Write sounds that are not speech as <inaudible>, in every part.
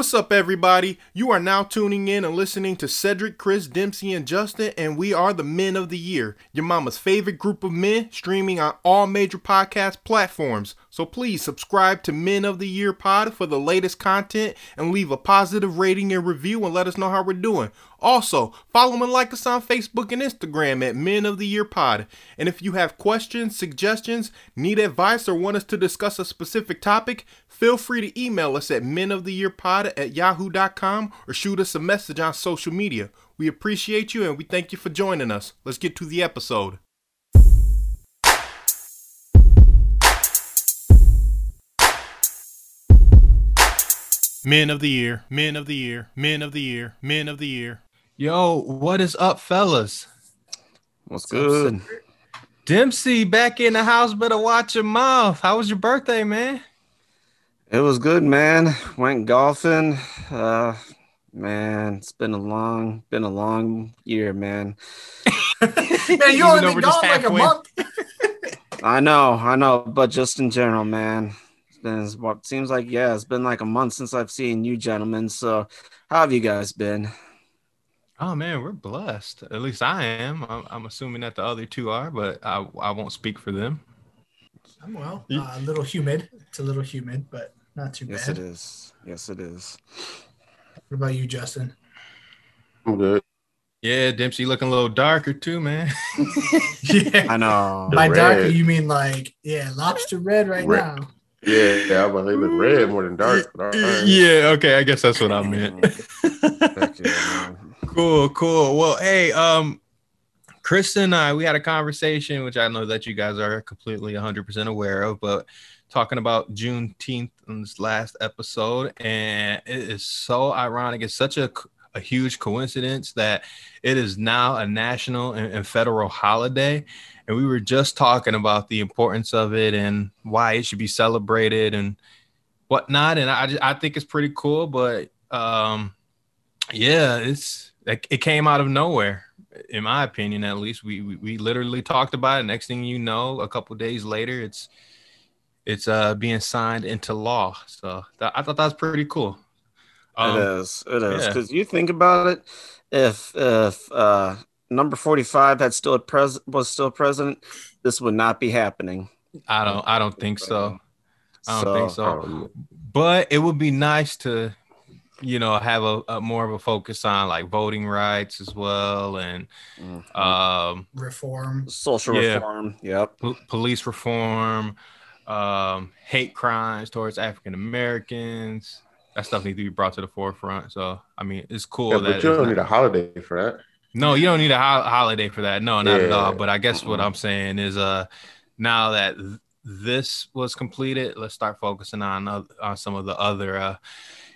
What's up, everybody? You are now tuning in and listening to Cedric, Chris, Dempsey, and Justin, and we are the Men of the Year, your mama's favorite group of men, streaming on all major podcast platforms. So please subscribe to Men of the Year Pod for the latest content and leave a positive rating and review and let us know how we're doing. Also, follow and like us on Facebook and Instagram at Men of the Year Pod. And if you have questions, suggestions, need advice, or want us to discuss a specific topic, feel free to email us at menoftheyearpod at yahoo.com or shoot us a message on social media. We appreciate you and we thank you for joining us. Let's get to the episode. Men of the Year, Men of the Year, Men of the Year, Men of the Year. Yo, what is up, fellas? What's good? Dempsey back in the house. Better watch your mouth. How was your birthday, man? It was good, man. Went golfing. Uh, man, it's been a long, been a long year, man. <laughs> Man, you only been gone like a month. <laughs> I know, I know, but just in general, man. It's been what seems like yeah, it's been like a month since I've seen you gentlemen. So, how have you guys been? Oh man, we're blessed. At least I am. I'm, I'm assuming that the other two are, but I, I won't speak for them. I'm well. Uh, a little humid. It's a little humid, but not too Yes, bad. Yes, it is. Yes, it is. What about you, Justin? I'm good. Yeah, Dempsey looking a little darker too, man. <laughs> <laughs> yeah. I know. By The darker, you mean like yeah, lobster red right Red. now. Yeah, yeah, I'm gonna look red more than dark. But all right. yeah, okay, I guess that's what I meant. Heck yeah, man. Cool, cool. Well, hey, um, Chris and I, we had a conversation, which I know that you guys are completely 100% aware of, but talking about Juneteenth in this last episode, and it is so ironic. It's such a a huge coincidence that it is now a national and, and federal holiday. And we were just talking about the importance of it and why it should be celebrated and whatnot. And I, I think it's pretty cool, but um, yeah, it's it, came out of nowhere, in my opinion. At least we, we we literally talked about it. Next thing you know, a couple days later, it's it's uh being signed into law. So that, I thought that was pretty cool. Um, it is. It is. yeah. Because you think about it, if if uh number 45 had still pres was still president, this would not be happening. I don't I don't think so. I don't think so. Um, But it would be nice to, you know, have a, a more of a focus on like voting rights as well and Mhm. um Reform. social yeah. reform. Yep. po- police reform, um, hate crimes towards African Americans. That stuff needs to be brought to the forefront. So, I mean, it's cool yeah, that but you don't not- need a holiday for that. no, you don't need a ho- holiday for that. No, not at all. But I guess what Mm-mm. I'm saying is, uh, now that th- this was completed, let's start focusing on oth- on some of the other uh,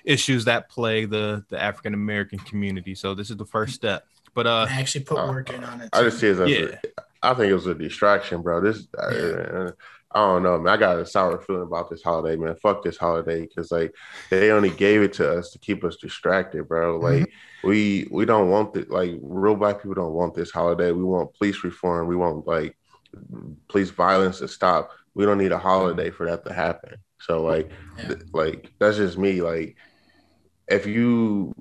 issues that plague the the African American community. So this is the first step. But uh, I actually put Uh, work in on it. I just see it as Yeah. a, I think it was a distraction, bro. This, uh, I don't know, man. I got a sour feeling about this holiday, man. Fuck this holiday, because like they only gave it to us to keep us distracted, bro. Like we we don't want it. Like real black people don't want this holiday. We want police reform. We want like police violence to stop. We don't need a holiday for that to happen. So like, Yeah. th- like that's just me. Like, if you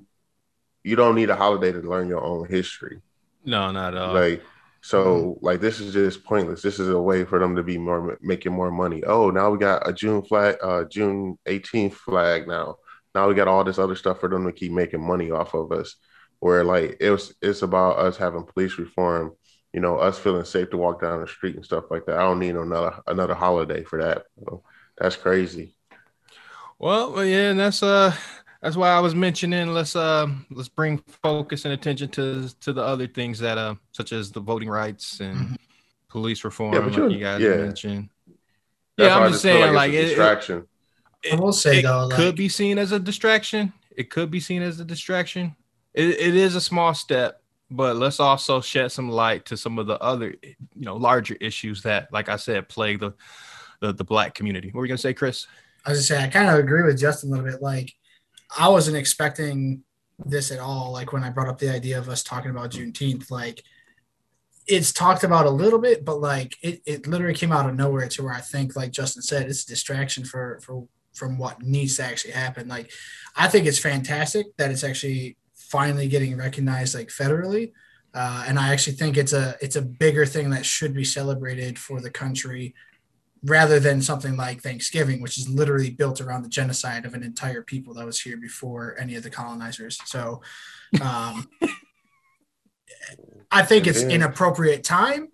you don't need a holiday to learn your own history. no, not at all. Like, so like this is just pointless. This is a way for them to be more making more money. Oh, now we got a June flag, uh, June 18th flag. Now, now we got all this other stuff for them to keep making money off of us. Where like it was, it's about us having police reform. You know, us feeling safe to walk down the street and stuff like that. I don't need another another holiday for that. So, that's crazy. Well, well, yeah, and that's uh that's why I was mentioning let's uh let's bring focus and attention to to the other things that uh such as the voting rights and Mhm. police reform, Yeah, but like you- you guys yeah. mentioned. That's yeah, I I'm just saying, like, it's a it- it- distraction. I will say it though, could be seen as a distraction. It could be seen as a distraction. It, it is a small step, but let's also shed some light to some of the other, you know, larger issues that, like I said, plague the the, the black community. What were you gonna say, Chris? I was just saying, I kind of agree with Justin a little bit. Like, I wasn't expecting this at all. Like when I brought up the idea of us talking about Juneteenth, like it's talked about a little bit, but like it, it literally came out of nowhere to where I think, like Justin said, it's a distraction for for from what needs to actually happen. Like, I think it's fantastic that it's actually finally getting recognized like federally. Uh, and I actually think it's a it's a bigger thing that should be celebrated for the country rather than something like Thanksgiving, which is literally built around the genocide of an entire people that was here before any of the colonizers. So um, <laughs> I think it's inappropriate time.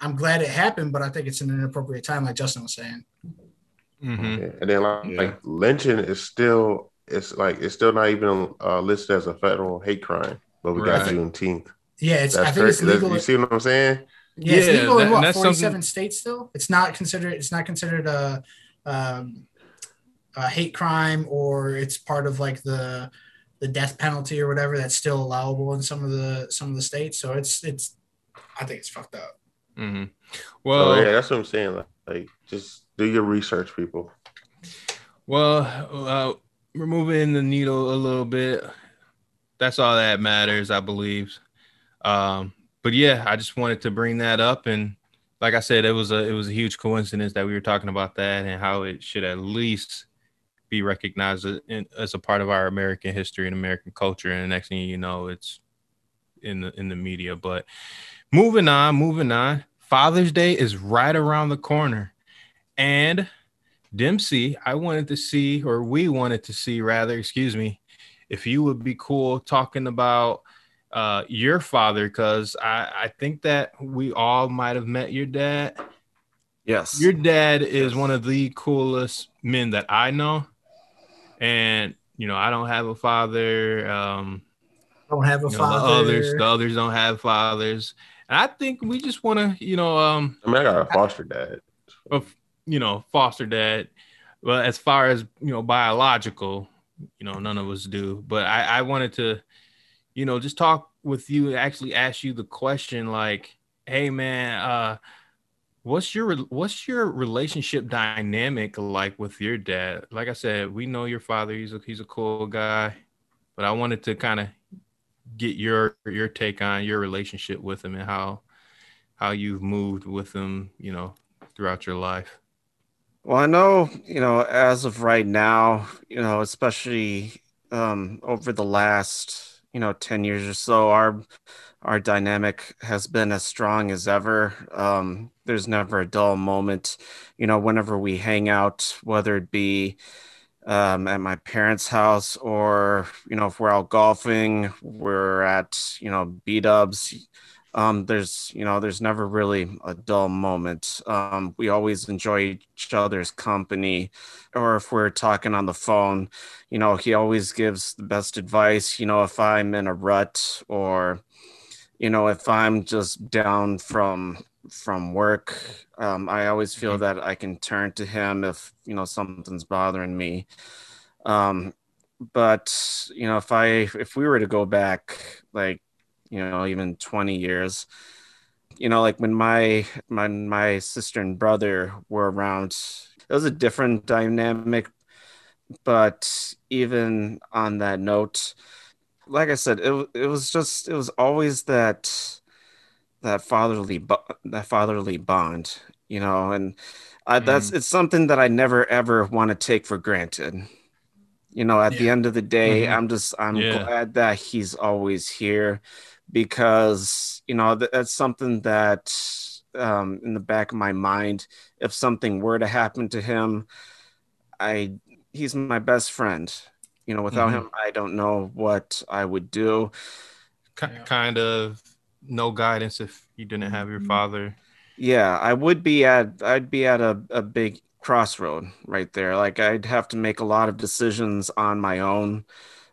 I'm glad it happened, but I think it's an inappropriate time, like Justin was saying. Mhm. And then like, Yeah. like lynching is still it's like it's still not even uh, listed as a federal hate crime, but we got Right. Juneteenth. Yeah, it's I think it's crazy. That's- legal. you see what I'm saying? Yeah, it's Yeah, legal in what 47 something- states still. It's not considered. It's not considered a, um, a hate crime, or it's part of like the the death penalty or whatever. That's still allowable in some of the some of the states. So it's it's. I think it's fucked up. Mm-hmm. So Well, yeah, that's what I'm saying. Like, like just do your research, people. Well, uh, removing the needle a little bit. That's all that matters, I believe. Um, but yeah, I just wanted to bring that up, and like I said, it was a it was a huge coincidence that we were talking about that and how it should at least be recognized as, a part of our American history and American culture. And the next thing you know, it's in the in the media. But moving on, moving on. Father's Day is right around the corner, and Dempsey, I wanted to see, or we wanted to see, rather, excuse me, if you would be cool talking about uh, your father, because I, I think that we all might have met your dad. Yes. Your dad is one of the coolest men that I know. And, you know, I don't have a father. Um, Don't have a you know, father. the others, the others don't have fathers. And I think we just want to, you know, um, I mean, I got a foster dad. of you know foster dad well as far as you know biological you know none of us do but i i wanted to you know just talk with you actually ask you the question like hey man uh what's your what's your relationship dynamic like with your dad? Like i said we know your father he's a he's a cool guy but i wanted to kind of get your your take on your relationship with him and how how you've moved with him you know throughout your life. Well, I know, you know, as of right now, you know, especially um, over the last, you know, 10 years or so, our our dynamic has been as strong as ever. Um, there's never a dull moment, you know, whenever we hang out, whether it be um, at my parents' house or, you know, if we're out golfing, we're at, you know, B dubs. Um, there's, you know, there's never really a dull moment. Um, we always enjoy each other's company, or if we're talking on the phone, you know, he always gives the best advice. You know, if I'm in a rut or, you know, if I'm just down from from work, um, I always feel Mhm. that I can turn to him if you know something's bothering me. Um, but you know, if I if we were to go back like you know even 20 years. You know like when my my my sister and brother were around it was a different dynamic but even on that note like i said it, it was just it was always that that fatherly that fatherly bond you know and I, that's it's something that i never ever want to take for granted. You know at the end of the day Mhm. i'm just i'm Yeah. glad that he's always here because you know that, that's something that um, in the back of my mind if something were to happen to him i he's my best friend you know without Mhm. him i don't know what i would do Ki Yeah. kind of no guidance if you didn't have your father. yeah i would be at i'd be at a, a big crossroad right there like i'd have to make a lot of decisions on my own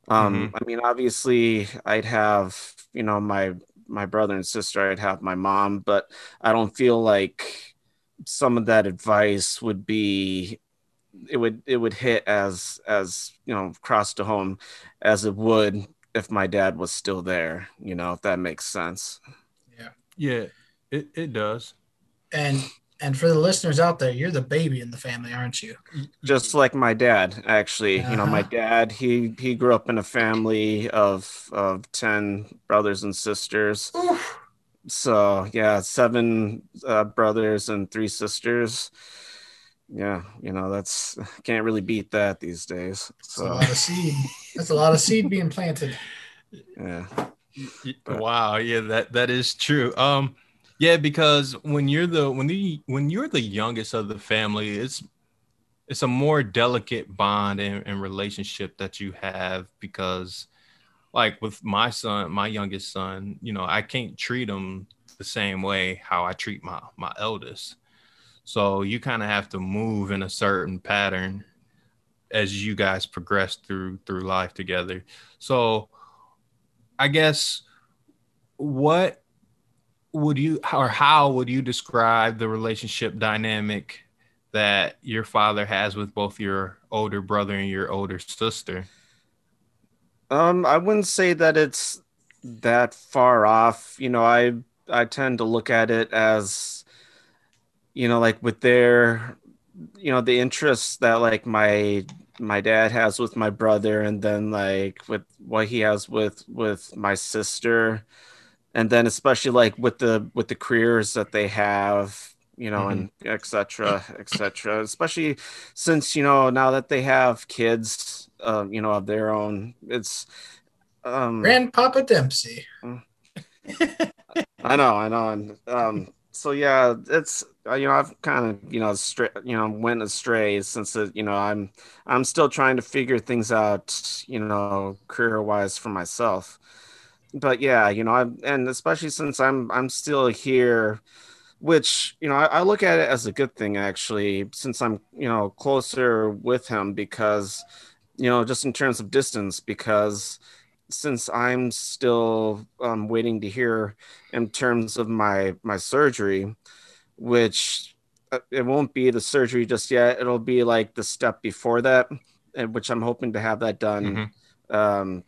um i mean obviously i'd have you know my my brother and sister i'd have my mom but i don't feel like some of that advice would be it would it would hit as as you know cross to home as it would if my dad was still there you know if that makes sense Yeah. Yeah, it, it does. And and for the listeners out there, you're the baby in the family, aren't you? just like my dad actually you know my Uh-huh. dad he he grew up in a family of of 10 brothers and sisters so yeah seven uh, brothers and three sisters yeah, you know, that's can't really beat that these days. That's a lot of seed. That's a lot of seed being planted. <laughs> Yeah. But, wow, yeah, that that is true. Um, yeah, because when you're the when the when you're the youngest of the family, it's it's a more delicate bond and, and relationship that you have because like with my son, my youngest son, you know, I can't treat him the same way how I treat my my eldest. So you kind of have to move in a certain pattern as you guys progress through through life together. So I guess what would you or how would you describe the relationship dynamic that your father has with both your older brother and your older sister? Um, I wouldn't say that it's that far off. You know, I I tend to look at it as, you know, like with their, you know, the interests that like my my dad has with my brother, and then like with what he has with with my sister, and then especially like with the with the careers that they have you know, mm-hmm. and etc. etc. Especially since you know now that they have kids, uh, you know, of their own, it's um, Grandpapa Dempsey. I know, I know, and um, so yeah, it's uh, you know I've kind of you know straight you know went astray since it, you know I'm I'm still trying to figure things out you know career wise for myself, but yeah, you know I'm, and especially since I'm I'm still here which you know I, I, look at it as a good thing actually since i'm you know closer with him because you know just in terms of distance because since i'm still um, waiting to hear in terms of my my surgery which uh, it won't be the surgery just yet it'll be like the step before that which i'm hoping to have that done mm-hmm. um,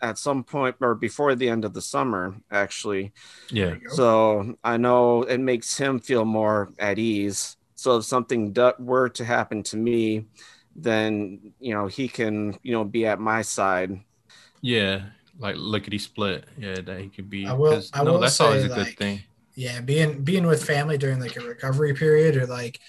at some point or before the end of the summer, actually. Yeah. So I know it makes him feel more at ease. So if something do- were to happen to me, then you know he can you know be at my side. Yeah, like lickety split. Yeah, that he could be. I will. I no, will that's always a like, good thing. Yeah, being being with family during like a recovery period or like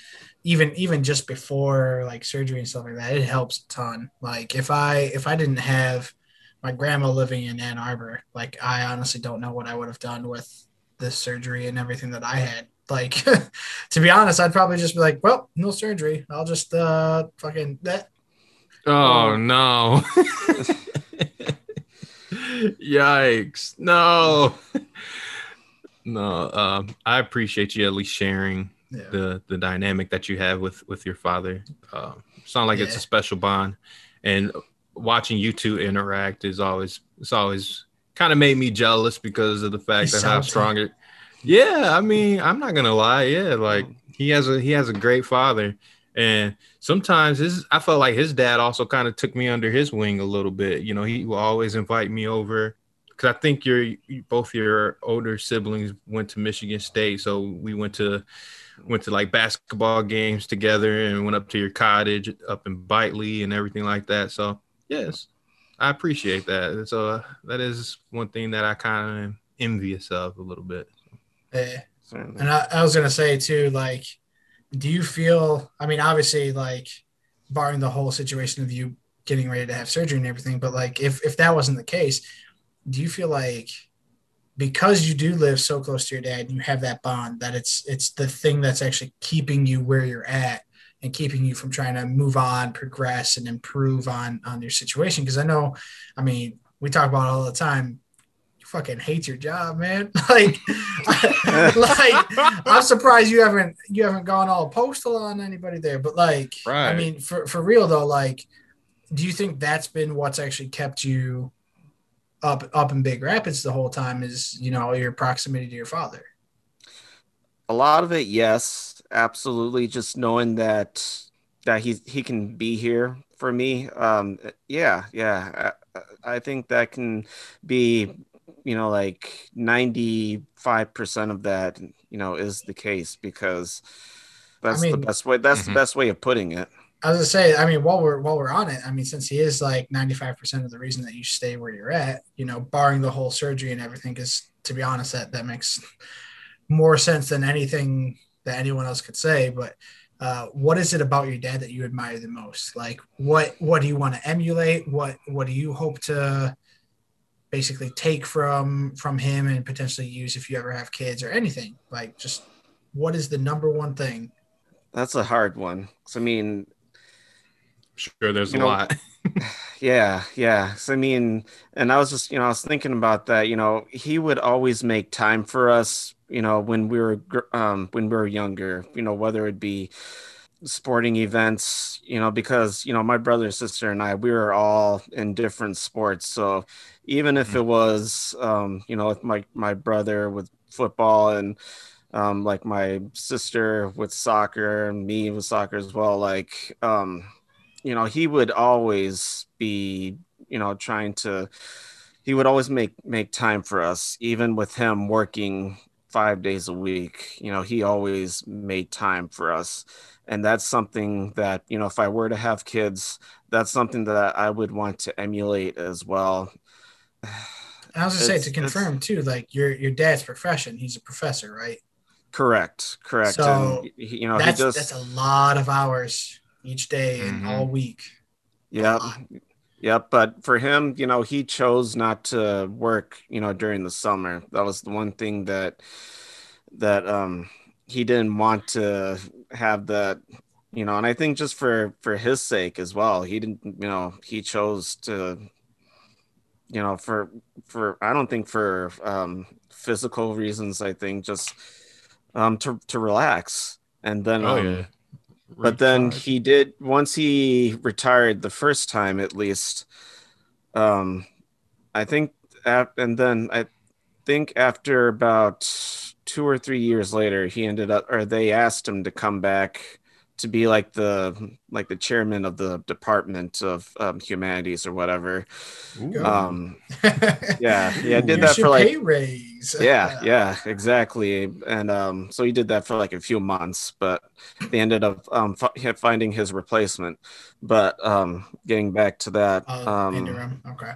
even even just before like surgery and stuff like that, it helps a ton. Like if I if I didn't have my grandma living in Ann Arbor, like I honestly don't know what I would have done with this surgery and everything that I had. Like <laughs> to be honest, I'd probably just be like, well, no surgery. I'll just uh fucking that. Oh um, no. <laughs> Yikes. No. <laughs> no, um, I appreciate you at least sharing yeah. the the dynamic that you have with with your father. Uh, sound like yeah. it's a special bond. And watching you two interact is always it's always kind of made me jealous because of the fact He's that how strong it. Yeah, I mean, I'm not gonna lie. Yeah, like he has a he has a great father, and sometimes his I felt like his dad also kind of took me under his wing a little bit. You know, he will always invite me over because I think your both your older siblings went to Michigan State, so we went to went to like basketball games together and went up to your cottage up in Bitely and everything like that. So Yes, I appreciate that. So uh, that is one thing that I kind of envious of a little bit. Yeah. And I, I was gonna say too, like, do you feel? I mean, obviously, like, barring the whole situation of you getting ready to have surgery and everything, but like, if if that wasn't the case, do you feel like because you do live so close to your dad and you have that bond that it's it's the thing that's actually keeping you where you're at and keeping you from trying to move on, progress, and improve on on your situation. Because I know, I mean, we talk about all the time. You fucking hate your job, man. <laughs> like, <laughs> like I'm surprised you haven't you haven't gone all postal on anybody there. But like, right. I mean, for for real though, like, do you think that's been what's actually kept you up up in Big Rapids the whole time? Is you know your proximity to your father? A lot of it, yes absolutely. Just knowing that that he he can be here for me. Um, yeah, yeah. I, I think that can be, you know, like ninety five percent of that, you know, is the case because that's I mean, the best way. That's mm-hmm. the best way of putting it. I was gonna say, I mean, while we're while we're on it, I mean, since he is like ninety five percent of the reason that you stay where you're at, you know, barring the whole surgery and everything, because to be honest, that that makes more sense than anything that anyone else could say. But uh, what is it about your dad that you admire the most? Like, what what do you want to emulate? What what do you hope to basically take from from him and potentially use if you ever have kids or anything? Like, just what is the number one thing? That's a hard one. 'Cause, I mean, Sure, there's You a know, lot. <laughs> Yeah, yeah. So I mean, and I was just, you know, I was thinking about that. You know, he would always make time for us. You know, when we were, um, when we were younger. You know, whether it be sporting events. You know, because you know, my brother sister and I, we were all in different sports. So even if it was, um, you know, with my my brother with football and um, like my sister with soccer and me with soccer as well, like, um, you know, he would always be, you know, trying to, he would always make make time for us, even with him working five days a week. You know, he always made time for us, and that's something that you know, if I were to have kids, that's something that I would want to emulate as well. <sighs> And I was gonna say to confirm too, like your your dad's profession, he's a professor, right? Correct, correct. So, and he, you know, that's he just that's a lot of hours each day and Mhm. all week. Yep. Yep. But for him, you know, he chose not to work, you know, during the summer. That was the one thing that that um he didn't want to have that, you know, and I think just for for his sake as well, he didn't, you know, he chose to you know, for for I don't think for um physical reasons, I think just um to to relax. And then Oh um, yeah. But then he did once he retired the first time at least um i think and then i think after about two or three years later he ended up or they asked him to come back to be like the like the chairman of the department of um, humanities or whatever Ooh. um <laughs> yeah yeah did that for like pay raise. <laughs> yeah yeah exactly and um so he did that for like a few months but they ended up um fi- finding his replacement but um getting back to that Uh, um. Okay.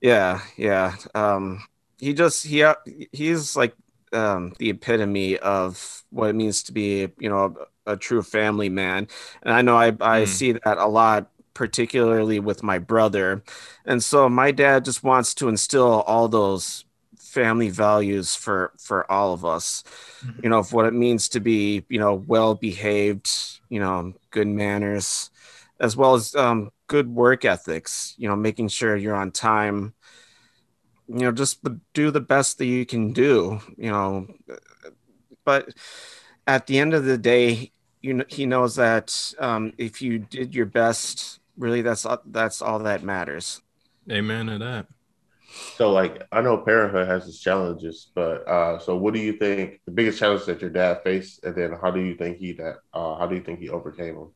yeah yeah um he just he uh, he's like um the epitome of what it means to be you know a, a true family man and i know i i Mm. see that a lot particularly with my brother and so my dad just wants to instill all those family values for for all of us Mhm. you know of what it means to be you know well behaved you know good manners as well as um good work ethics you know making sure you're on time you know just do the best that you can do you know but at the end of the day you know he knows that um if you did your best really that's that's all that matters Amen to that. So, like, I know parenthood has its challenges, but uh, so what do you think the biggest challenge that your dad faced, and then how do you think he that uh, how do you think he overcame them?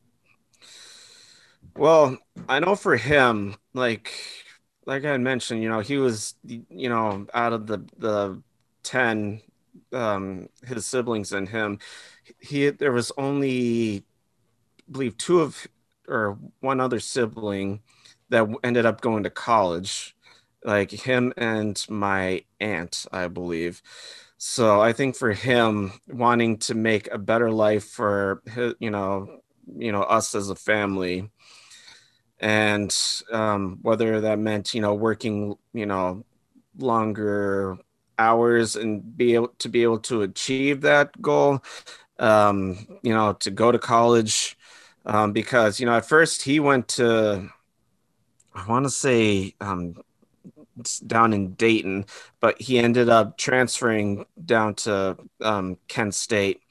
Well, I know for him, like like I had mentioned, you know, he was you know, out of the the 10 um his siblings and him, he there was only I believe two of or one other sibling that ended up going to college, like him and my aunt, I believe. So I think for him wanting to make a better life for his, you know, you know, us as a family, and um, whether that meant you know working you know longer hours and be able to be able to achieve that goal um, you know to go to college um, because you know at first he went to i want to say um, down in dayton but he ended up transferring down to um, kent state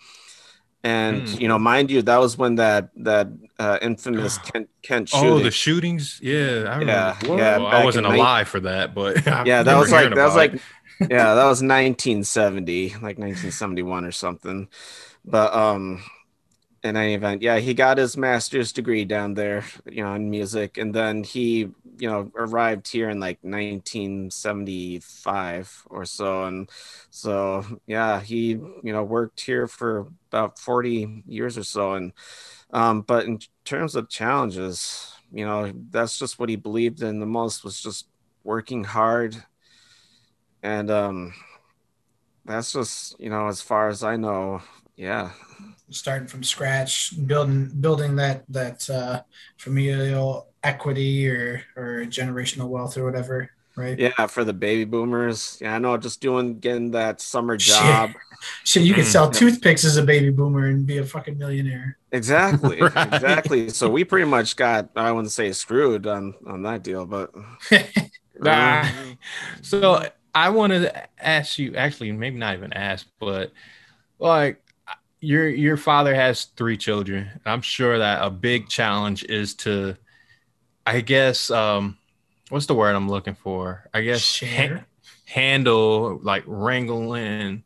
and Hmm. you know mind you that was when that that uh, infamous <gasps> kent, kent shooting Oh, the shootings. Yeah, I remember. Yeah, yeah, I wasn't alive for that, but <laughs> I yeah that was <laughs> like that was like yeah that was 1970 like 1971 or something but um in any event. Yeah he got his master's degree down there you know in music and then he you know arrived here in like 1975 or so and so yeah he you know worked here for about 40 years or so and um but in terms of challenges you know that's just what he believed in the most was just working hard and um that's just you know as far as i know Yeah. starting from scratch, building building that that uh, familial equity or or generational wealth or whatever, right? Yeah, for the baby boomers. Yeah, I know. Just doing getting that summer <laughs> job. <laughs> Shit, you could Mm. sell toothpicks as a baby boomer and be a fucking millionaire. Exactly. <laughs> Right. Exactly. So we pretty much got I wouldn't say screwed on on that deal, but Nah. So I wanted to ask you, actually, maybe not even ask, but like your your father has three children. I'm sure that a big challenge is to, I guess, um, what's the word I'm looking for? I guess ha- handle like wrangling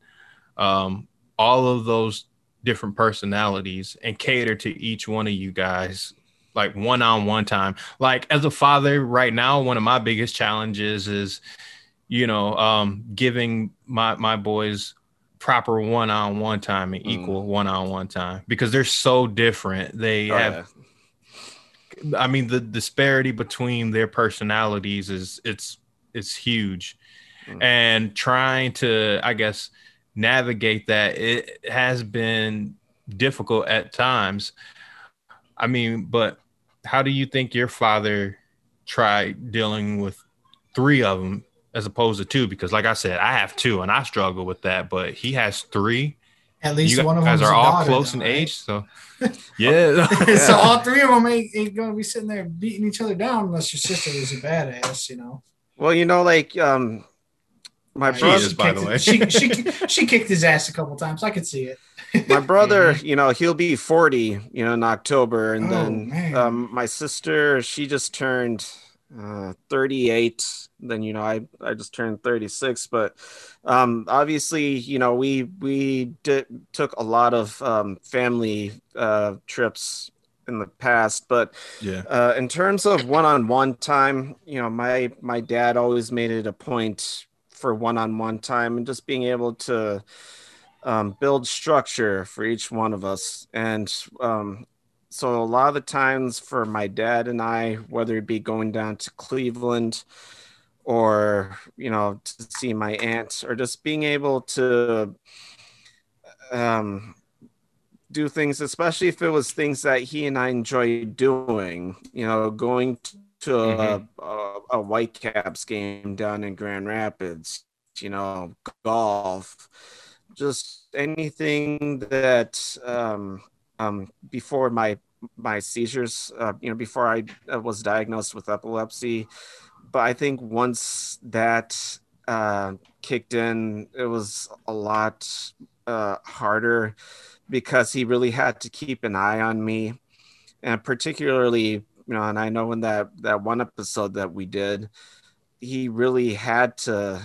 um, all of those different personalities and cater to each one of you guys like one on one time. Like as a father right now, one of my biggest challenges is, you know, um, giving my my boys proper one on one time and Mm. equal one on one time because they're so different. They Oh, have yeah. I mean the disparity between their personalities is it's it's huge. Mm. And trying to I guess navigate that it has been difficult at times. I mean, but how do you think your father tried dealing with three of them as opposed to two because like I said, I have two and I struggle with that, but he has three. At least you one of guys them are all close in age, so <laughs> yeah. so all three of them ain't, ain't gonna be sitting there beating each other down unless your sister is a badass, you know. Well, you know, like um my She brother is, by the way. she, she she kicked his ass a couple times. I could see it. <laughs> my brother, you know, he'll be 40, you know, in October. And Oh, then um, my sister, she just turned uh, 38. Then, you know, I, I just turned 36. But um, obviously, you know, we we did, took a lot of um, family uh, trips in the past. But yeah. uh, in terms of one-on-one time, you know, my my dad always made it a point for one-on-one time and just being able to um, build structure for each one of us. And um, so a lot of the times for my dad and I, whether it be going down to Cleveland or you know to see my aunt or just being able to um, do things, especially if it was things that he and I enjoyed doing. You know, going to a, a, a Whitecaps game down in Grand Rapids. You know, golf, just anything that um, um, before my my seizures. Uh, you know, before I uh, was diagnosed with epilepsy. But I think once that uh, kicked in, it was a lot uh, harder because he really had to keep an eye on me, and particularly, you know, and I know in that that one episode that we did, he really had to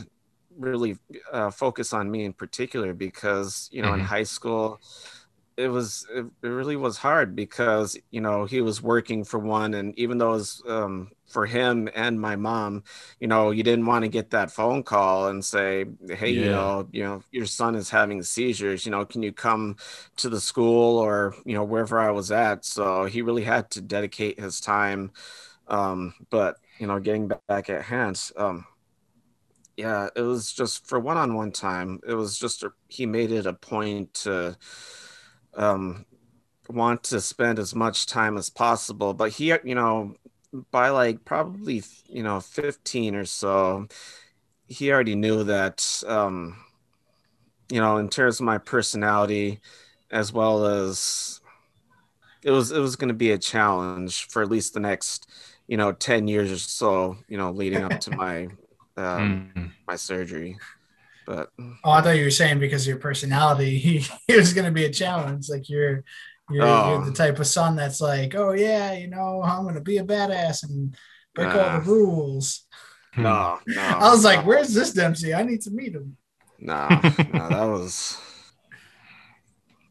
really uh, focus on me in particular because you know in Mhm. high school it was it, really was hard because you know he was working for one and even though it was um, for him and my mom you know you didn't want to get that phone call and say hey you know you know your son is having seizures you know can you come to the school or you know wherever i was at? So he really had to dedicate his time um, but you know getting back at hand um, yeah it was just for one-on-one time it was just a, he made it a point to um, want to spend as much time as possible but he you know by like probably you know 15 or so he already knew that um, you know in terms of my personality as well as it was it was going to be a challenge for at least the next you know 10 years or so you know leading up to my <laughs> um, Mm. my surgery but Oh, I thought you were saying because of your personality, <laughs> he it was gonna be a challenge. Like you're you're, Oh. you're the type of son that's like, oh yeah, you know, I'm gonna be a badass and break all the rules. Hmm. no <laughs> no I was like, no. where's this Dempsey? I need to meet him. no <laughs> no that was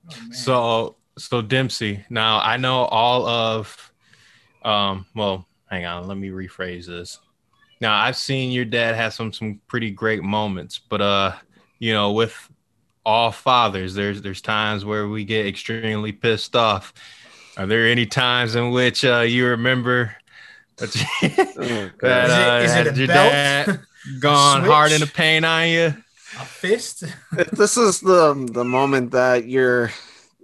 Oh. So so Dempsey. Now I know all of um well, hang on, let me rephrase this. Now I've seen your dad have some some pretty great moments, but uh, you know, with all fathers, there's there's times where we get extremely pissed off. Are there any times in which uh you remember that, <laughs> oh, that uh, Is it- is it had your belt? dad <laughs> gone hard in the paint on you? a fist. if this is the the moment that you're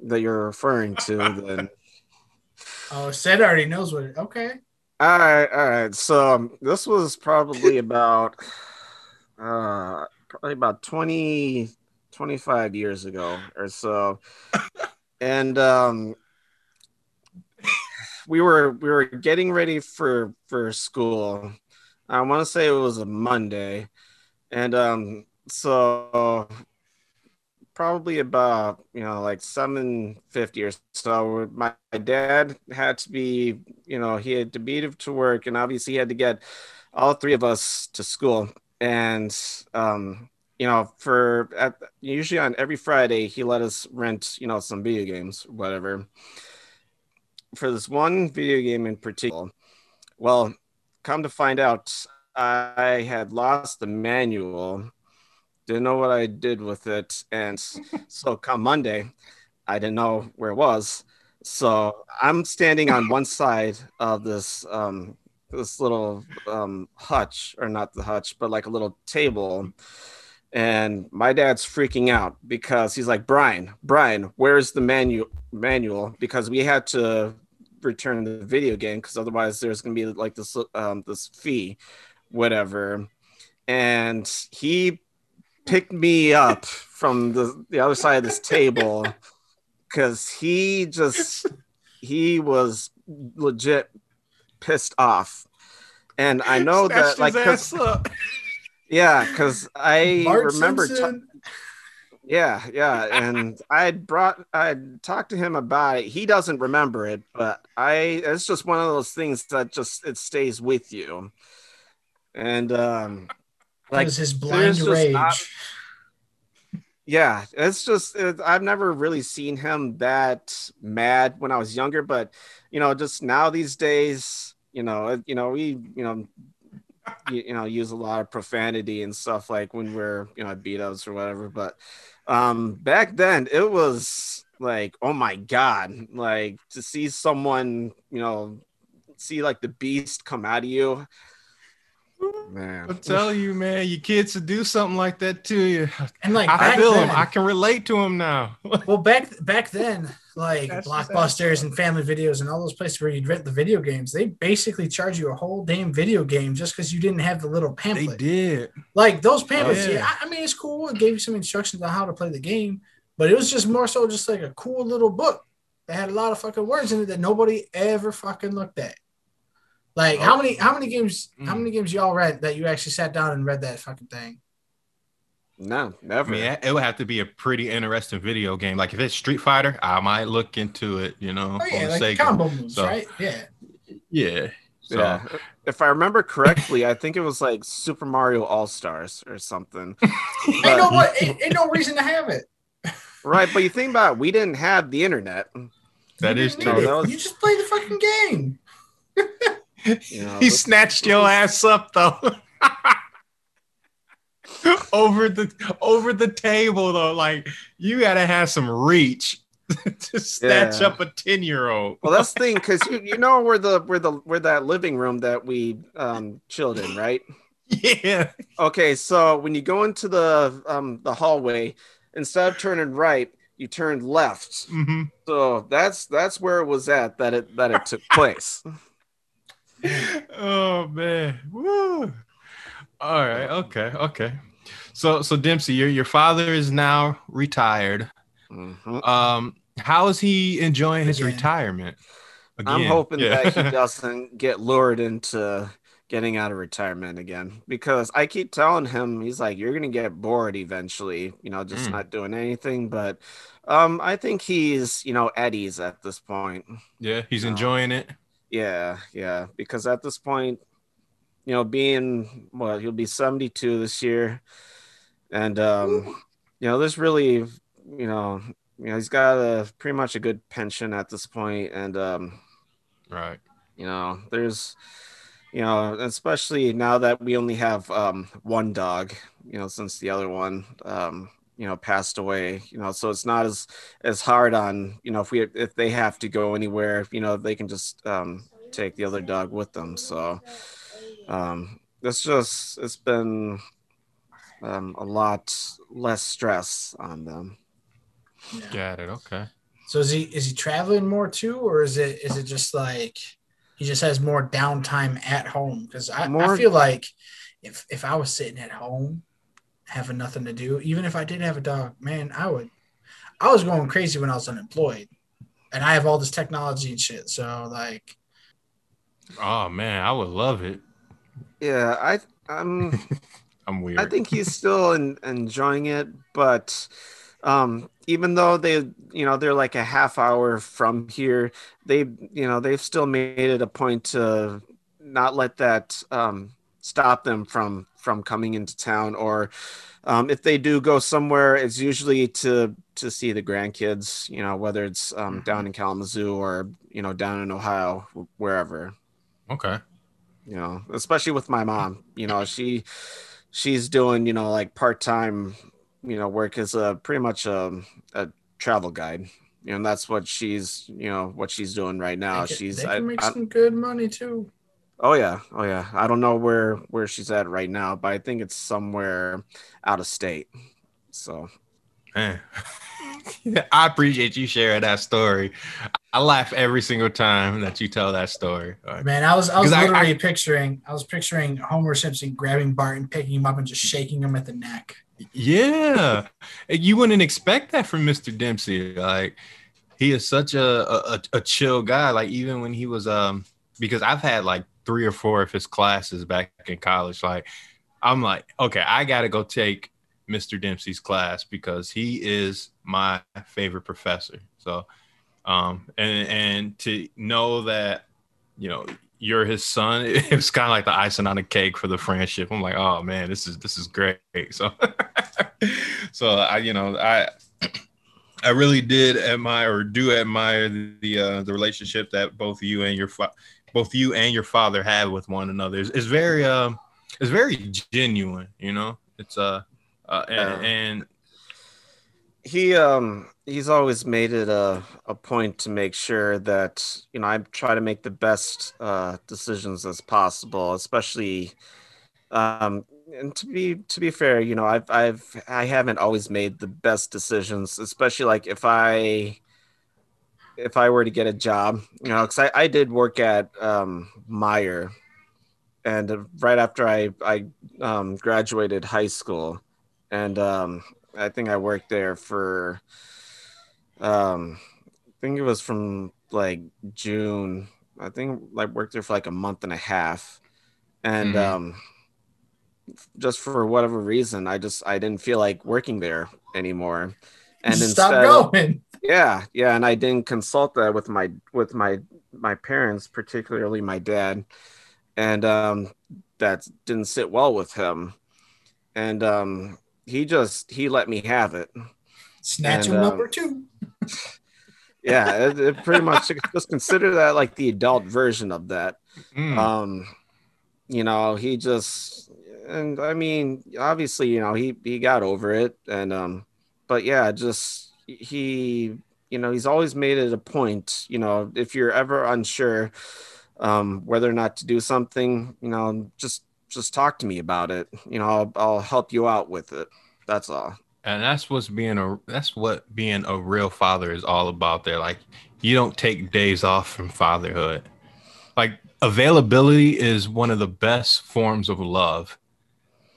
that you're referring to, then Oh, Seth already knows what it. Okay. All right, all right. So um, this was probably <laughs> about uh probably about 20 25 years ago or so. And um we were we were getting ready for for school. I want to say it was a Monday. And um so probably about you know like 750 or so. My, my dad had to be you know he had to be to work and obviously he had to get all three of us to school. And um you know for at, usually on every friday he let us rent you know some video games whatever. For this one video game in particular well come to find out i had lost the manual didn't know what I did with it. And <laughs> so come Monday, I didn't know where it was. So I'm standing on one side of this um, this little um, hutch, or not the hutch, but like a little table. And my dad's freaking out because he's like, Brian, Brian, where's the manual manual? Because we had to return the video game because otherwise there's gonna be like this um, this fee, whatever. And he picked me up from the, the other side of this table because he just he was legit pissed off. And i know Snatched that like his 'cause- ass up. <laughs> yeah because i Bart remember ta- yeah yeah and i brought i talked to him about it. He doesn't remember it but i it's just one of those things that just it stays with you. And um That like his blind rage. not- <laughs> Yeah, it's just it, I've never really seen him that mad when I was younger, but you know, just now these days, you know, you know, we, you know, you, you know, use a lot of profanity and stuff like when we're, you know, at B dubs or whatever. But um back then it was like, oh my god, like to see someone, you know, see like the beast come out of you. Man. I'm telling you, man, your kids to do something like that to you. and like I back feel then, him. I can relate to them now. <laughs> well back back then, like That's blockbusters and family videos and all those places where you'd rent the video games, they basically charge you a whole damn video game just because you didn't have the little pamphlet. they pamphlet. did. Like those pamphlets, Yeah. yeah. I- I mean, it's cool. It gave you some instructions on how to play the game, but it was just more so just like a cool little book that had a lot of fucking words in it that nobody ever fucking looked at. Like how many how many games how Mm. many games y'all read that you actually sat down and read that fucking thing? No, I never. mean, it would have to be a pretty interesting video game. Like if it's Street Fighter, I might look into it. You know, Oh yeah, like Sega. combo moves, So- right? Yeah. Yeah. So, Yeah. If I remember correctly, I think it was like Super Mario All Stars or something. <laughs> ain't no what ain't, ain't no reason to have it. right. But you think about it, we didn't have the internet. That You is true. That was- You just play the fucking game. <laughs> You know, he this- snatched your ass up though. <laughs> over the over the table though, like you gotta have some reach <laughs> to snatch Yeah. up a ten year old. Well, that's the thing, because you, you know where the where the where that living room that we um chilled in, right? <laughs> Yeah, Okay, so when you go into the um the hallway, instead of turning right, you turned left. hmm So that's that's where it was at that it that it took place. Oh man, woo! All right, okay, okay. So, so Dempsey, your your father is now retired. Mhm. Um, how is he enjoying his Again. retirement? I'm hoping yeah. that he <laughs> doesn't get lured into getting out of retirement again because I keep telling him he's like you're gonna get bored eventually, you know, just Mm. not doing anything. But um, I think he's you know at ease at this point. yeah, he's No. enjoying it. Yeah, yeah, because at this point, you know, being well, he'll be 72 this year, and um, you know, there's really, you know, you know, he's got a pretty much a good pension at this point, and um, Right. you know there's you know especially now that we only have um one dog you know since the other one um you know passed away you know so it's not as as hard on you know if we if they have to go anywhere you know they can just um take the other dog with them so um it's just it's been um, a lot less stress on them. Yeah. Got it. Okay. So is he is he traveling more too, or is it is it just like he just has more downtime at home? Because I, I feel like if if I was sitting at home having nothing to do, even if I did have a dog, man, I would. I was going crazy when I was unemployed, and I have all this technology and shit. So like, Oh man, I would love it. Yeah, I I'm <laughs> I'm weird. I think he's still in, enjoying it, but um, even though they, you know, they're like a half hour from here, they, you know, they've still made it a point to not let that um, stop them from from coming into town. Or um, if they do go somewhere, it's usually to to see the grandkids. You know, whether it's um, down in Kalamazoo or you know down in Ohio, wherever okay. you know especially with my mom you know she she's doing you know like part-time you know work as a pretty much a, a travel guide you know and that's what she's you know what she's doing right now can, she's they I, make I- some good money too. Oh yeah oh yeah i don't know where where she's at right now but i think it's somewhere out of state so Man. <laughs> I appreciate you sharing that story. I laugh every single time that you tell that story. All right. Man, I was I was 'Cause I- literally picturing I was picturing Homer Simpson grabbing Bart and picking him up and just shaking him at the neck. Yeah, you wouldn't expect that from Mr. Dempsey. Like he is such a, a a chill guy. Like even when he was um because I've had like three or four of his classes back in college. Like I'm like, okay, I got to go take Mr. Dempsey's class because he is my favorite professor. So um and and to know that you know you're his son <laughs> it was kind of like the icing on the cake for the friendship i'm like oh man this is this is great <laughs> so so i you know i <clears throat> i really did admire or do admire the uh, the relationship that both you and your fa- both you and your father have with one another. It's, it's very um it's very genuine you know? It's uh, uh and, and he um he's always made it a, a point to make sure that you know I try to make the best uh decisions as possible especially um and to be to be fair you know I've I've I haven't always made the best decisions especially like if I if I were to get a job you know cuz I I did work at um Meijer and right after I I um graduated high school and um I think I worked there for um I think it was from like June. I think I worked there for like a month and a half. And Mhm. um just for whatever reason, I just I didn't feel like working there anymore. And Stop instead going. Yeah, yeah, and I didn't consult that with my with my my parents, particularly my dad, and um, that didn't sit well with him, and um, he just he let me have it. Snatch And, him um, number two. <laughs> Yeah, it, it pretty much <laughs> just consider that like the adult version of that. mm, Um, you know, he just and I mean, obviously, you know, he he got over it, and um, but yeah, just he, you know, he's always made it a point. You know, if you're ever unsure um, whether or not to do something, you know, just just talk to me about it. You know, I'll, I'll help you out with it. That's all. and that's what's being a that's what being a real father is all about there like you don't take days off from fatherhood like availability is one of the best forms of love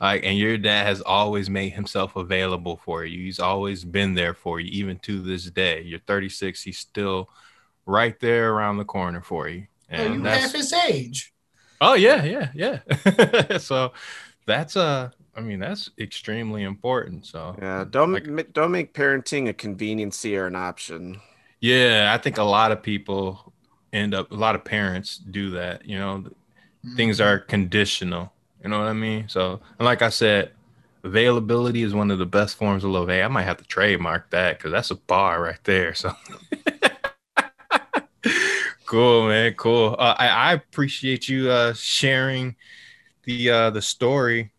like and your dad has always made himself available for you he's always been there for you even to this day you're 36 he's still right there around the corner for you Oh, you and that's half his age. Oh yeah, yeah, yeah. <laughs> so that's uh I mean that's extremely important. So Yeah, don't Like- ma- don't make parenting a conveniency or an option. yeah, I think a lot of people end up a lot of parents do that, you know, things Mm-hmm. are conditional. You know what I mean? So and like I said, availability is one of the best forms of love. Hey, I might have to trademark that because that's a bar right there. So <laughs> cool, man. Cool. Uh, I, I appreciate you uh, sharing the uh, the story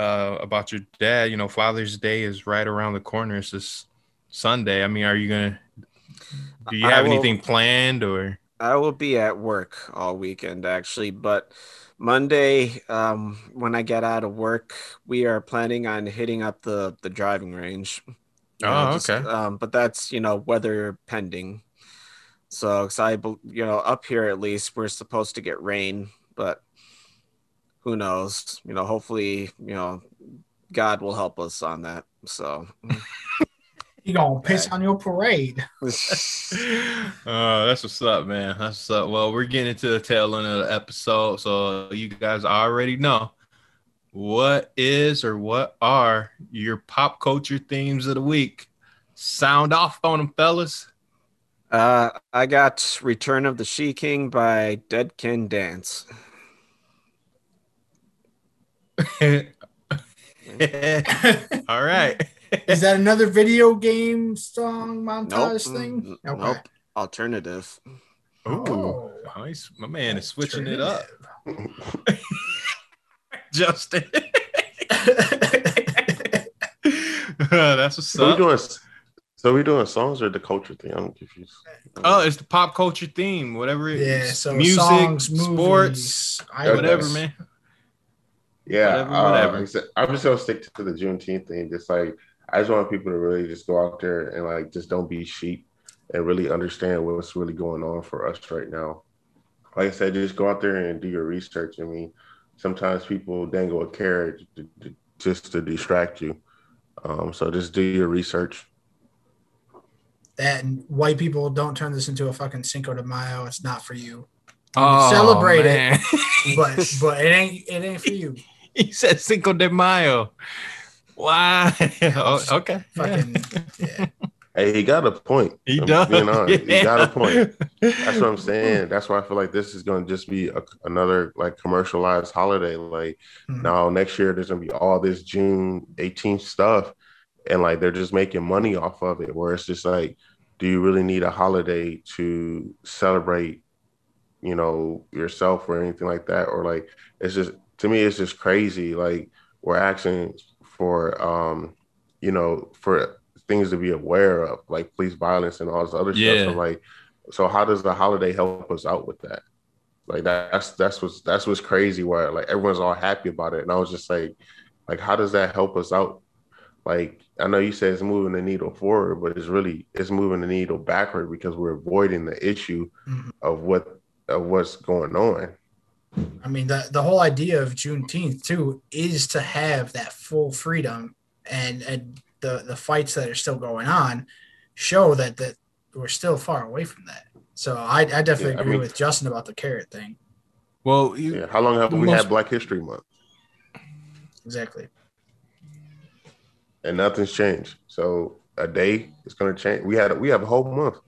uh, about your dad. You know, Father's Day is right around the corner. It's this Sunday. I mean, are you gonna? Do you have will- anything planned or? I will be at work all weekend actually, but Monday, um, when I get out of work, we are planning on hitting up the the driving range. You Oh, just, okay. Um, but that's you know weather pending. So, 'cause I, you know, up here at least we're supposed to get rain, but who knows? You know, hopefully, you know, God will help us on that. So, <laughs> <laughs> You gonna piss on your parade? <laughs> <laughs> Uh, that's what's up, man. That's what's up. Well, we're getting into the tail end of the episode, so you guys already know what is or what are your pop culture themes of the week. Sound off on them, fellas. uh, I got Return of the She King by Dead Can Dance. <laughs> All right. <laughs> Is that another video game song Nope. montage thing? Mm, Nope. Alternative. Ooh, Oh. nice. My man is switching it up. <laughs> Justin. <laughs> That's what's So we doing so we doing songs or the culture thing? I'm confused. Oh, it's the pop culture theme, whatever it Yeah, is. so music, songs, sports, movies, whatever, man. Yeah, Whatever, uh, whatever. like I said, I'm just gonna stick to the Juneteenth thing. Just like I just want people to really just go out there and like just don't be sheep and really understand what's really going on for us right now. Like I said, just go out there and do your research. I mean, sometimes people dangle a carrot to, to, just to distract you. Um, so just do your research. that and white people don't turn this into a fucking Cinco de Mayo. It's not for you. Oh, celebrate it. But but it ain't it ain't for <laughs> you. he said Cinco de Mayo. Why? <laughs> Oh, okay. Fucking yeah. <laughs> Hey, he got a point. He I'm does. being honest. He got a point. That's That's what I'm <laughs> saying. That's why I feel like this is going to just be a, another like commercialized holiday. Like Mhm. now next year there's going to be all this June 18th stuff, and like they're just making money off of it. Where it's just like, do you really need a holiday to celebrate, you know, yourself or anything like that? Or like it's just to me it's just crazy. Like we're asking for um, you know, for things to be aware of, like police violence and all this other Yeah. stuff. So like, so how does the holiday help us out with that? Like that's that's what's that's what's crazy. Where like everyone's all happy about it, and I was just like, like how does that help us out? Like I know you said it's moving the needle forward, but it's really it's moving the needle backward because we're avoiding the issue Mhm. of what of what's going on. I mean, the the whole idea of Juneteenth too is to have that full freedom, and and the the fights that are still going on show that that we're still far away from that. So I, I definitely Yeah, I agree mean- with Justin about the carrot thing. well, you, Yeah. How long have we most- had Black History Month? Exactly. and nothing's changed. So a day is going to change. We had we have a whole month.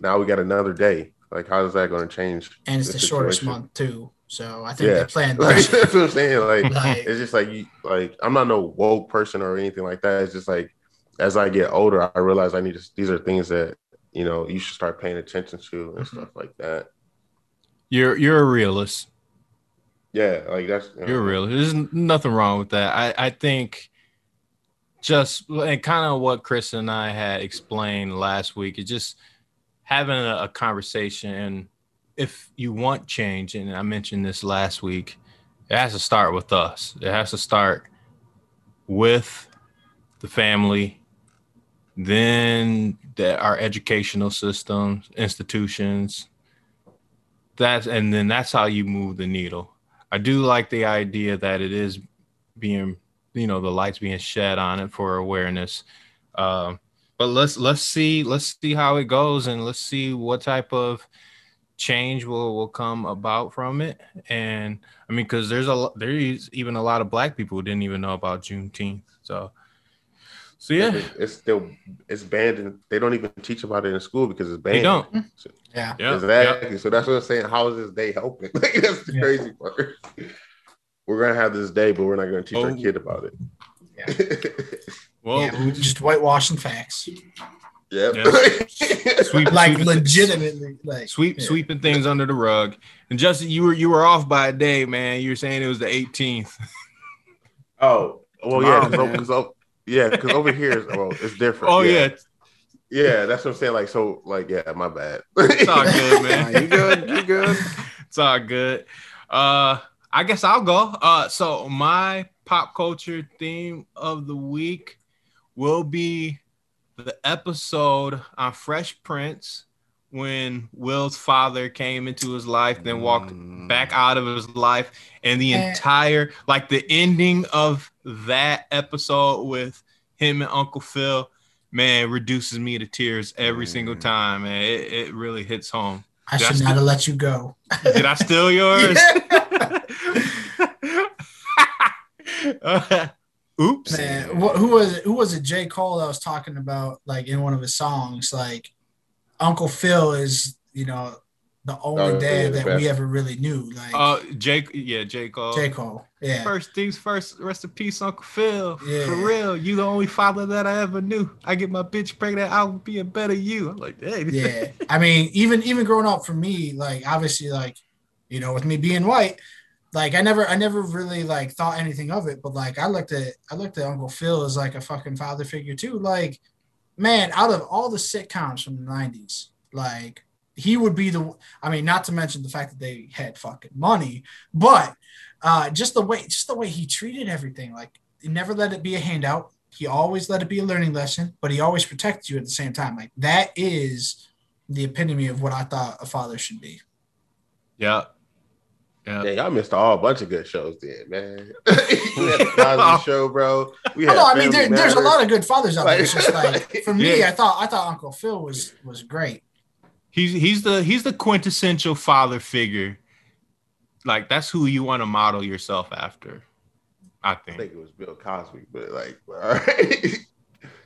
Now we got another day. Like how is that going to change? And it's the the shortest month too. So I think Yeah. they planned <laughs> Like, this. <laughs> that's what I'm saying. Like Like, it's just like you like I'm not no woke person or anything like that. It's just like as I get older, I realize I need to. These are things that you know you should start paying attention to and Mhm. stuff like that. you're you're a realist. Yeah, like that's you know, You're real. There's nothing wrong with that. I, I think just and kind of what Chris and I had explained last week is just having a, a conversation. And if you want change, and I mentioned this last week, it has to start with us. It has to start with the family, then the, our educational systems, institutions. That's and then that's how you move the needle. I do like the idea that it is being, you know, the lights being shed on it for awareness. Um, but let's let's see let's see how it goes and let's see what type of change will will come about from it. And I mean, because there's a lo- there is even a lot of black people who didn't even know about Juneteenth. So, so yeah, It's, it's still it's banned and they don't even teach about it in school because it's banned. they don't. Mm-hmm. yeah. Yeah, exactly. So that's what I'm saying. How is this day helping? <laughs> Like that's the Yeah. crazy part. We're gonna have this day, but we're not gonna teach our Oh. kid about it. <laughs> Well, yeah, just whitewashing facts. yep. Yeah. <laughs> Sweep- Like sweeping- legitimately, like sweep yeah. sweeping things under the rug. And Justin, you were you were off by a day, man. You were saying it was the 18th. Oh, well, yeah, man. because yeah, because over here, is, well, it's different. Oh yeah, yeah, that's what I'm saying. Like, so, like, yeah, my bad. it's all good, <laughs> Nah, man. you good? You good? it's all good. Uh, I guess I'll go. Uh, so my pop culture theme of the week will be the episode on Fresh Prince when Will's father came into his life, then walked Mm. back out of his life, and the entire like the ending of that episode with him and Uncle Phil, man, reduces me to tears every single Mm. time, man. It, it really hits home. I should That's not have let you go. Did I steal yours? <laughs> <laughs> Uh, <laughs> oops. Man, wh- who was it? Who was it? J. Cole that was talking about like in one of his songs, like Uncle Phil is, you know, the only Oh, dad the that best. we ever really knew. Like Uh, Jake, yeah, J. Cole. J. Cole. Yeah. First things first, rest in peace, Uncle Phil. Yeah. For real, you the only father that I ever knew. I get my bitch pregnant, I'll be a better you. I'm like, hey. yeah i mean even even growing up for me like obviously like you know with me being white like i never i never really like thought anything of it but like i looked at i looked at uncle phil as like a fucking father figure too like man out of all the sitcoms from the 90s like he would be the i mean not to mention the fact that they had fucking money but uh just the way just the way he treated everything like he never let it be a handout he always let it be a learning lesson but he always protected you at the same time like that is the epitome of what I thought a father should be. Yeah. Yeah. Yeah, y'all missed a whole bunch of good shows then, man. <laughs> we had the <laughs> Cosby Show, bro. We I had know. I mean, there, there's a lot of good fathers out there. It's just Like- like for me, Yeah. I thought I thought Uncle Phil was was great. He's he's the he's the quintessential father figure. Like that's who you want to model yourself after. I I think. think it was Bill Cosby, but like, <laughs> all right,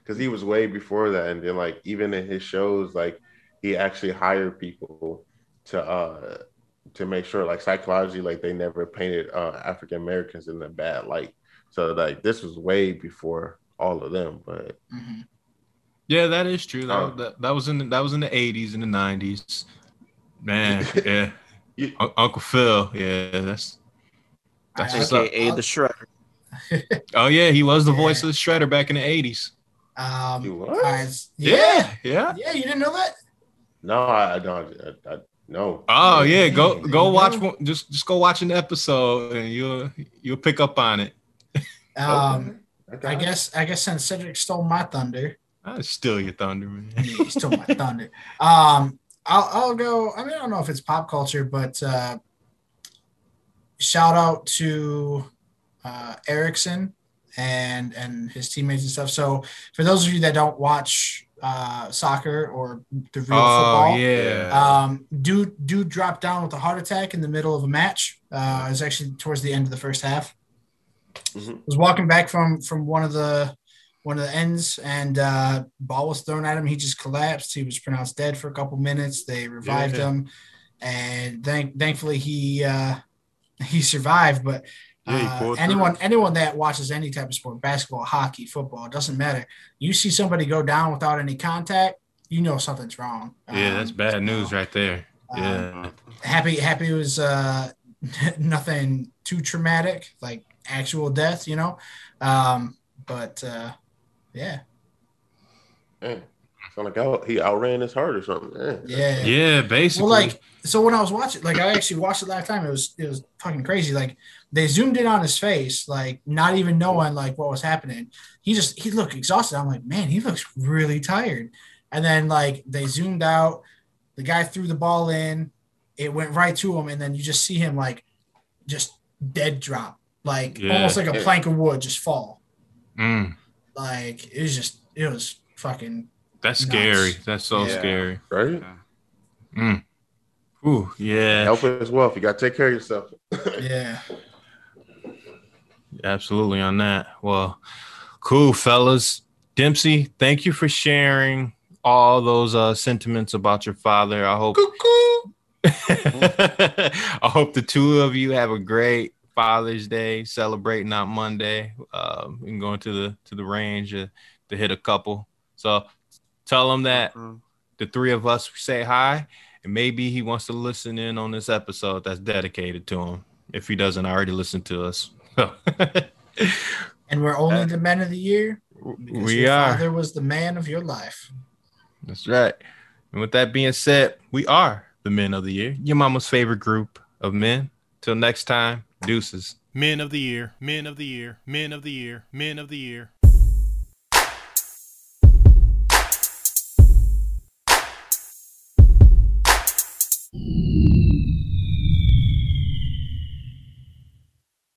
because he was way before that, and then like even in his shows, like he actually hired people to uh to make sure like psychologically, like they never painted uh African Americans in a bad light. So like this was way before all of them, but Mhm. Yeah, that is true. That, Oh. that, that was in the, that was in the 80s and the 90s. Man, <laughs> yeah. You- Un- Uncle Phil, yeah, that's that's I- what's up. AKA the Shredder. <laughs> Oh yeah, he was the Yeah. voice of the Shredder back in the 80s. Um, You what? all right, yeah, yeah. yeah, you didn't know that? no, I, I don't. I, I, no. Oh yeah, go go you watch one, just just go watch an episode and you'll you'll pick up on it. Um, Okay. I guess I guess since Cedric stole my thunder, I steal your thunder, man. yeah, he stole my thunder. Um, I'll I'll go. I mean, I don't know if it's pop culture, but uh, shout out to uh, Eriksen and and his teammates and stuff. So for those of you that don't watch uh, soccer or the real Oh football, yeah. um, dude dude dropped down with a heart attack in the middle of a match. Uh, it was actually towards the end of the first half. Mhm. Was walking back from from one of the one of the ends, and uh, ball was thrown at him. He just collapsed. He was pronounced dead for a couple minutes. They revived Yeah. him, and thank thankfully he uh, <laughs> he survived. But Yeah, uh, pulled through. anyone anyone that watches any type of sport, basketball, hockey, football, it doesn't matter. You see somebody go down without any contact, you know something's wrong. yeah, that's Um, bad you news right there. um, Yeah. happy happy was uh <laughs> nothing too traumatic like actual death you know um but uh yeah Man, sound like out, he outran his heart or something. Man. yeah Yeah, basically. well like so when i was watching like i actually watched it last time it was it was fucking crazy like they zoomed in on his face like not even knowing like what was happening he just he looked exhausted i'm like man he looks really tired and then like they zoomed out the guy threw the ball in it went right to him and then you just see him like just dead drop like Yeah. almost like a plank of wood just fall Mm, like it was just it was fucking that's Nuts. scary. That's so Yeah. scary. Right? Mm. Ooh, yeah, Health is wealth. You got to take care of yourself. yeah absolutely on that. Well, cool, fellas. Dempsey, thank you for sharing all those uh, sentiments about your father. I hope <laughs> I hope the two of you have a great Father's Day, celebrating on Monday. Um, and going to the to the range uh, to hit a couple. So tell him that Mhm. the three of us say hi, and maybe he wants to listen in on this episode that's dedicated to him. If he doesn't already listen to us, <laughs> and we're only uh, the men of the year because we your are. father was the man of your life That's right. And with that being said, we are the men of the year, your mama's favorite group of men. Till next time, deuces. Men of the year, men of the year, men of the year, men of the year.